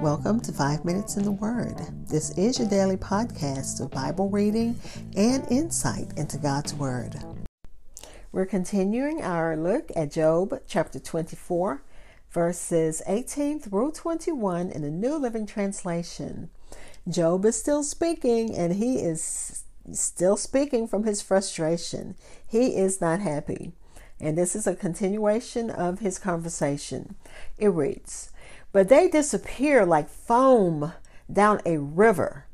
Welcome to Five Minutes in the Word. This is your daily podcast of Bible reading and insight into God's Word. We're continuing our look at Job chapter 24, verses 18 through 21 in the New Living Translation. Job is still speaking and he is still speaking from his frustration. He is not happy. And this is a continuation of his conversation. It reads, but they disappear like foam down a river.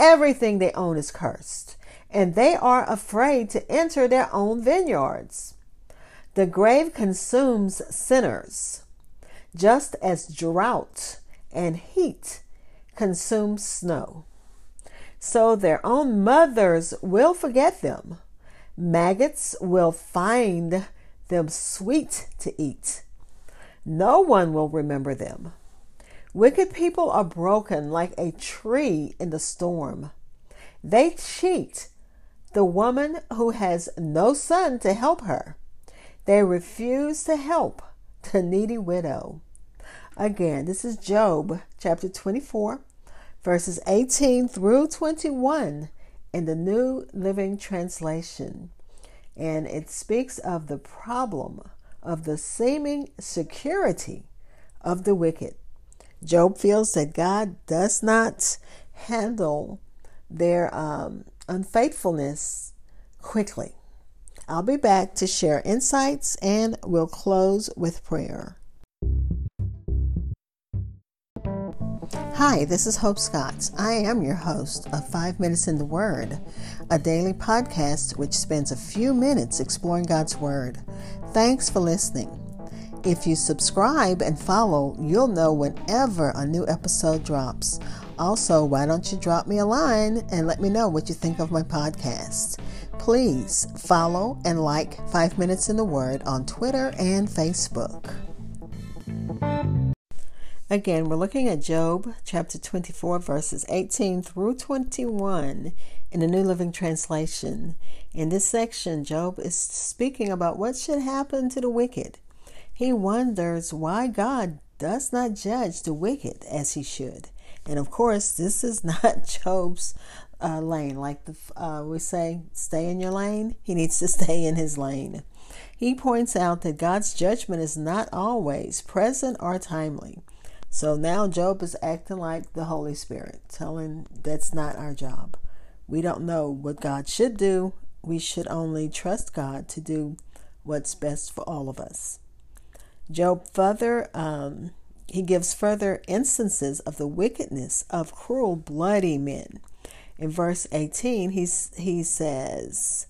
Everything they own is cursed, and they are afraid to enter their own vineyards. The grave consumes sinners, just as drought and heat consume snow. So their own mothers will forget them. Maggots will find them sweet to eat no one will remember them. Wicked people are broken like a tree in the storm. They cheat the woman who has no son to help her. They refuse to help the needy widow. Again, this is Job chapter 24, verses 18 through 21 in the New Living Translation. And it speaks of the problem of the seeming security of the wicked. Job feels that God does not handle their um, unfaithfulness quickly. I'll be back to share insights and we'll close with prayer. Hi, this is Hope Scotts. I am your host of Five Minutes in the Word, a daily podcast which spends a few minutes exploring God's Word. Thanks for listening. If you subscribe and follow, you'll know whenever a new episode drops. Also, why don't you drop me a line and let me know what you think of my podcast? Please follow and like Five Minutes in the Word on Twitter and Facebook. Again, we're looking at Job chapter 24, verses 18 through 21 in the New Living Translation. In this section, Job is speaking about what should happen to the wicked. He wonders why God does not judge the wicked as he should. And of course, this is not Job's uh, lane. Like the, uh, we say, stay in your lane. He needs to stay in his lane. He points out that God's judgment is not always present or timely. So now Job is acting like the Holy Spirit, telling that's not our job. We don't know what God should do. We should only trust God to do what's best for all of us. Job further, um, he gives further instances of the wickedness of cruel, bloody men. In verse 18, he's, he says,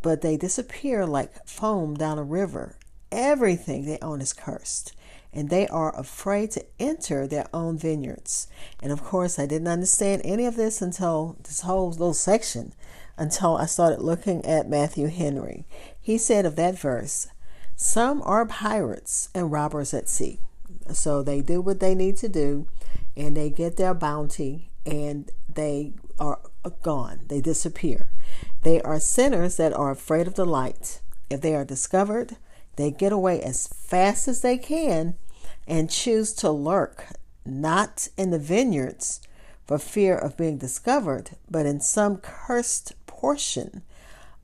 But they disappear like foam down a river. Everything they own is cursed and they are afraid to enter their own vineyards. And of course, I didn't understand any of this until this whole little section, until I started looking at Matthew Henry. He said of that verse, Some are pirates and robbers at sea. So they do what they need to do, and they get their bounty, and they are gone. They disappear. They are sinners that are afraid of the light. If they are discovered, they get away as fast as they can and choose to lurk, not in the vineyards for fear of being discovered, but in some cursed portion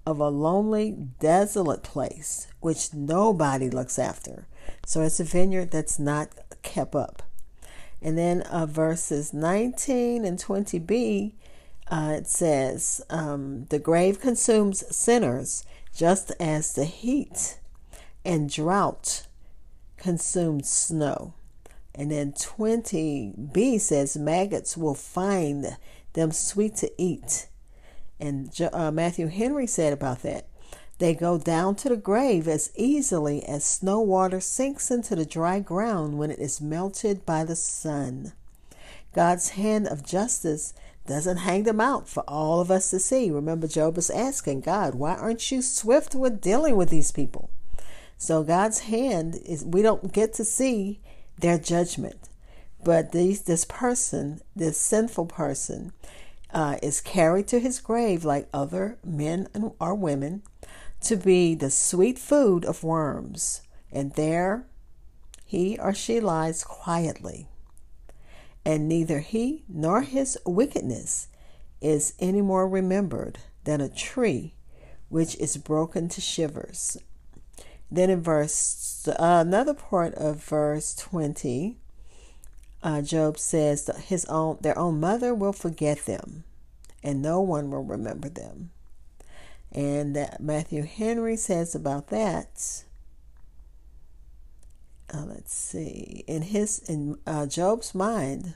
of a lonely, desolate place which nobody looks after. So it's a vineyard that's not kept up. And then uh, verses 19 and 20b, uh, it says, um, The grave consumes sinners just as the heat and drought consumed snow. And then 20b says, Maggots will find them sweet to eat. And uh, Matthew Henry said about that, they go down to the grave as easily as snow water sinks into the dry ground when it is melted by the sun. God's hand of justice doesn't hang them out for all of us to see. Remember, Job is asking God, why aren't you swift with dealing with these people? So God's hand is we don't get to see their judgment. But these this person, this sinful person, uh, is carried to his grave like other men or women to be the sweet food of worms. And there he or she lies quietly. and neither he nor his wickedness is any more remembered than a tree which is broken to shivers. Then in verse, uh, another part of verse 20, uh, Job says his own, their own mother will forget them, and no one will remember them. And that Matthew Henry says about that. Uh, let's see. In his in uh, Job's mind,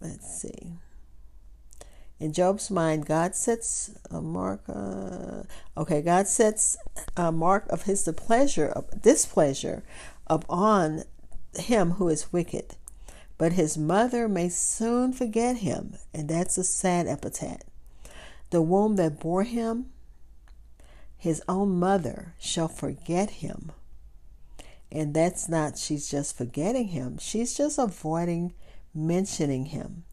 let's see. In Job's mind, God sets a mark. Uh, okay, God sets a mark of His displeasure, displeasure upon him who is wicked, but his mother may soon forget him, and that's a sad epithet. The womb that bore him, his own mother shall forget him. And that's not, she's just forgetting him. She's just avoiding mentioning him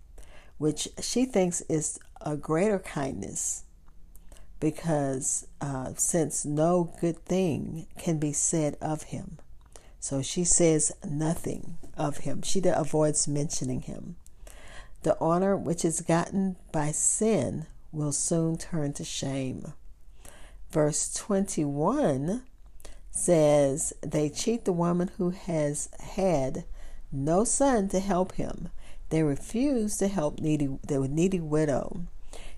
which she thinks is a greater kindness because uh, since no good thing can be said of him. So she says nothing of him. She avoids mentioning him. The honor which is gotten by sin will soon turn to shame. Verse 21 says, They cheat the woman who has had no son to help him they refuse to help needy the needy widow.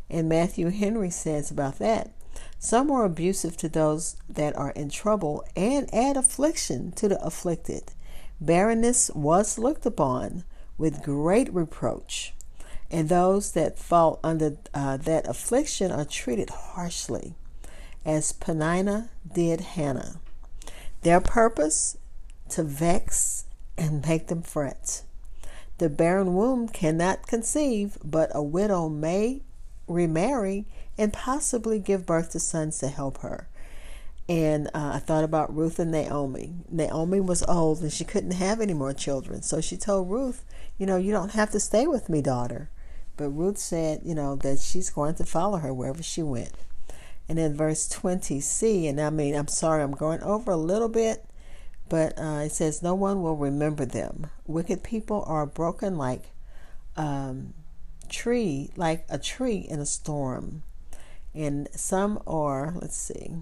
And Matthew Henry says about that, some are abusive to those that are in trouble and add affliction to the afflicted. Barrenness was looked upon with great reproach, and those that fall under uh, that affliction are treated harshly, as Penina did Hannah. Their purpose to vex and make them fret. The barren womb cannot conceive, but a widow may remarry and possibly give birth to sons to help her. And uh, I thought about Ruth and Naomi. Naomi was old and she couldn't have any more children. So she told Ruth, You know, you don't have to stay with me, daughter. But Ruth said, you know, that she's going to follow her wherever she went. And then verse 20c, and I mean, I'm sorry, I'm going over a little bit, but uh, it says, No one will remember them. Wicked people are broken like um, tree, like a tree in a storm. And some are, let's see,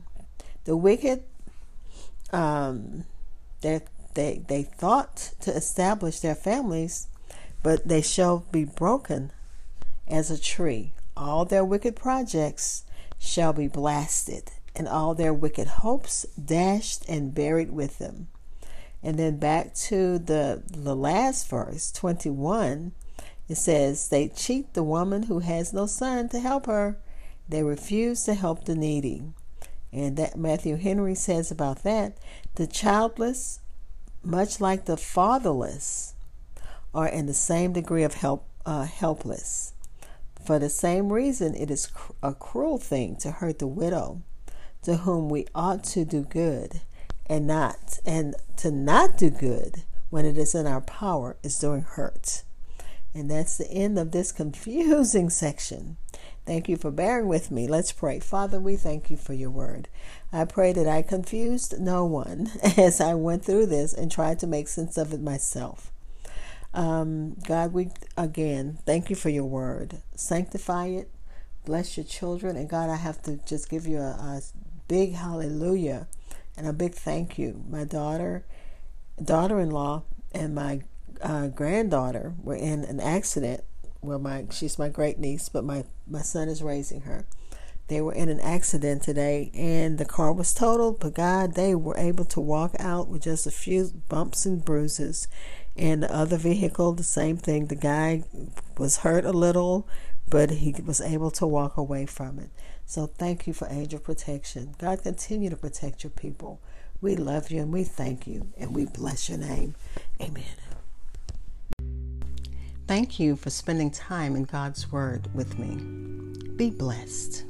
the wicked, um, they, they, they thought to establish their families, but they shall be broken as a tree. All their wicked projects shall be blasted, and all their wicked hopes dashed and buried with them. And then back to the, the last verse, 21, it says, They cheat the woman who has no son to help her. They refuse to help the needy. And that Matthew Henry says about that, the childless, much like the fatherless, are in the same degree of help uh, helpless. For the same reason, it is a cruel thing to hurt the widow, to whom we ought to do good and not and to not do good when it is in our power is doing hurt. And that's the end of this confusing section. Thank you for bearing with me. Let's pray. Father, we thank you for your word. I pray that I confused no one as I went through this and tried to make sense of it myself. Um, God, we again thank you for your word. Sanctify it. Bless your children. And God, I have to just give you a, a big hallelujah and a big thank you. My daughter, daughter-in-law, and my uh, granddaughter were in an accident. Well, my she's my great niece, but my my son is raising her. They were in an accident today, and the car was totaled. But God, they were able to walk out with just a few bumps and bruises. And the other vehicle, the same thing. The guy was hurt a little, but he was able to walk away from it. So thank you for angel protection. God, continue to protect your people. We love you and we thank you and we bless your name. Amen. Thank you for spending time in God's Word with me. Be blessed.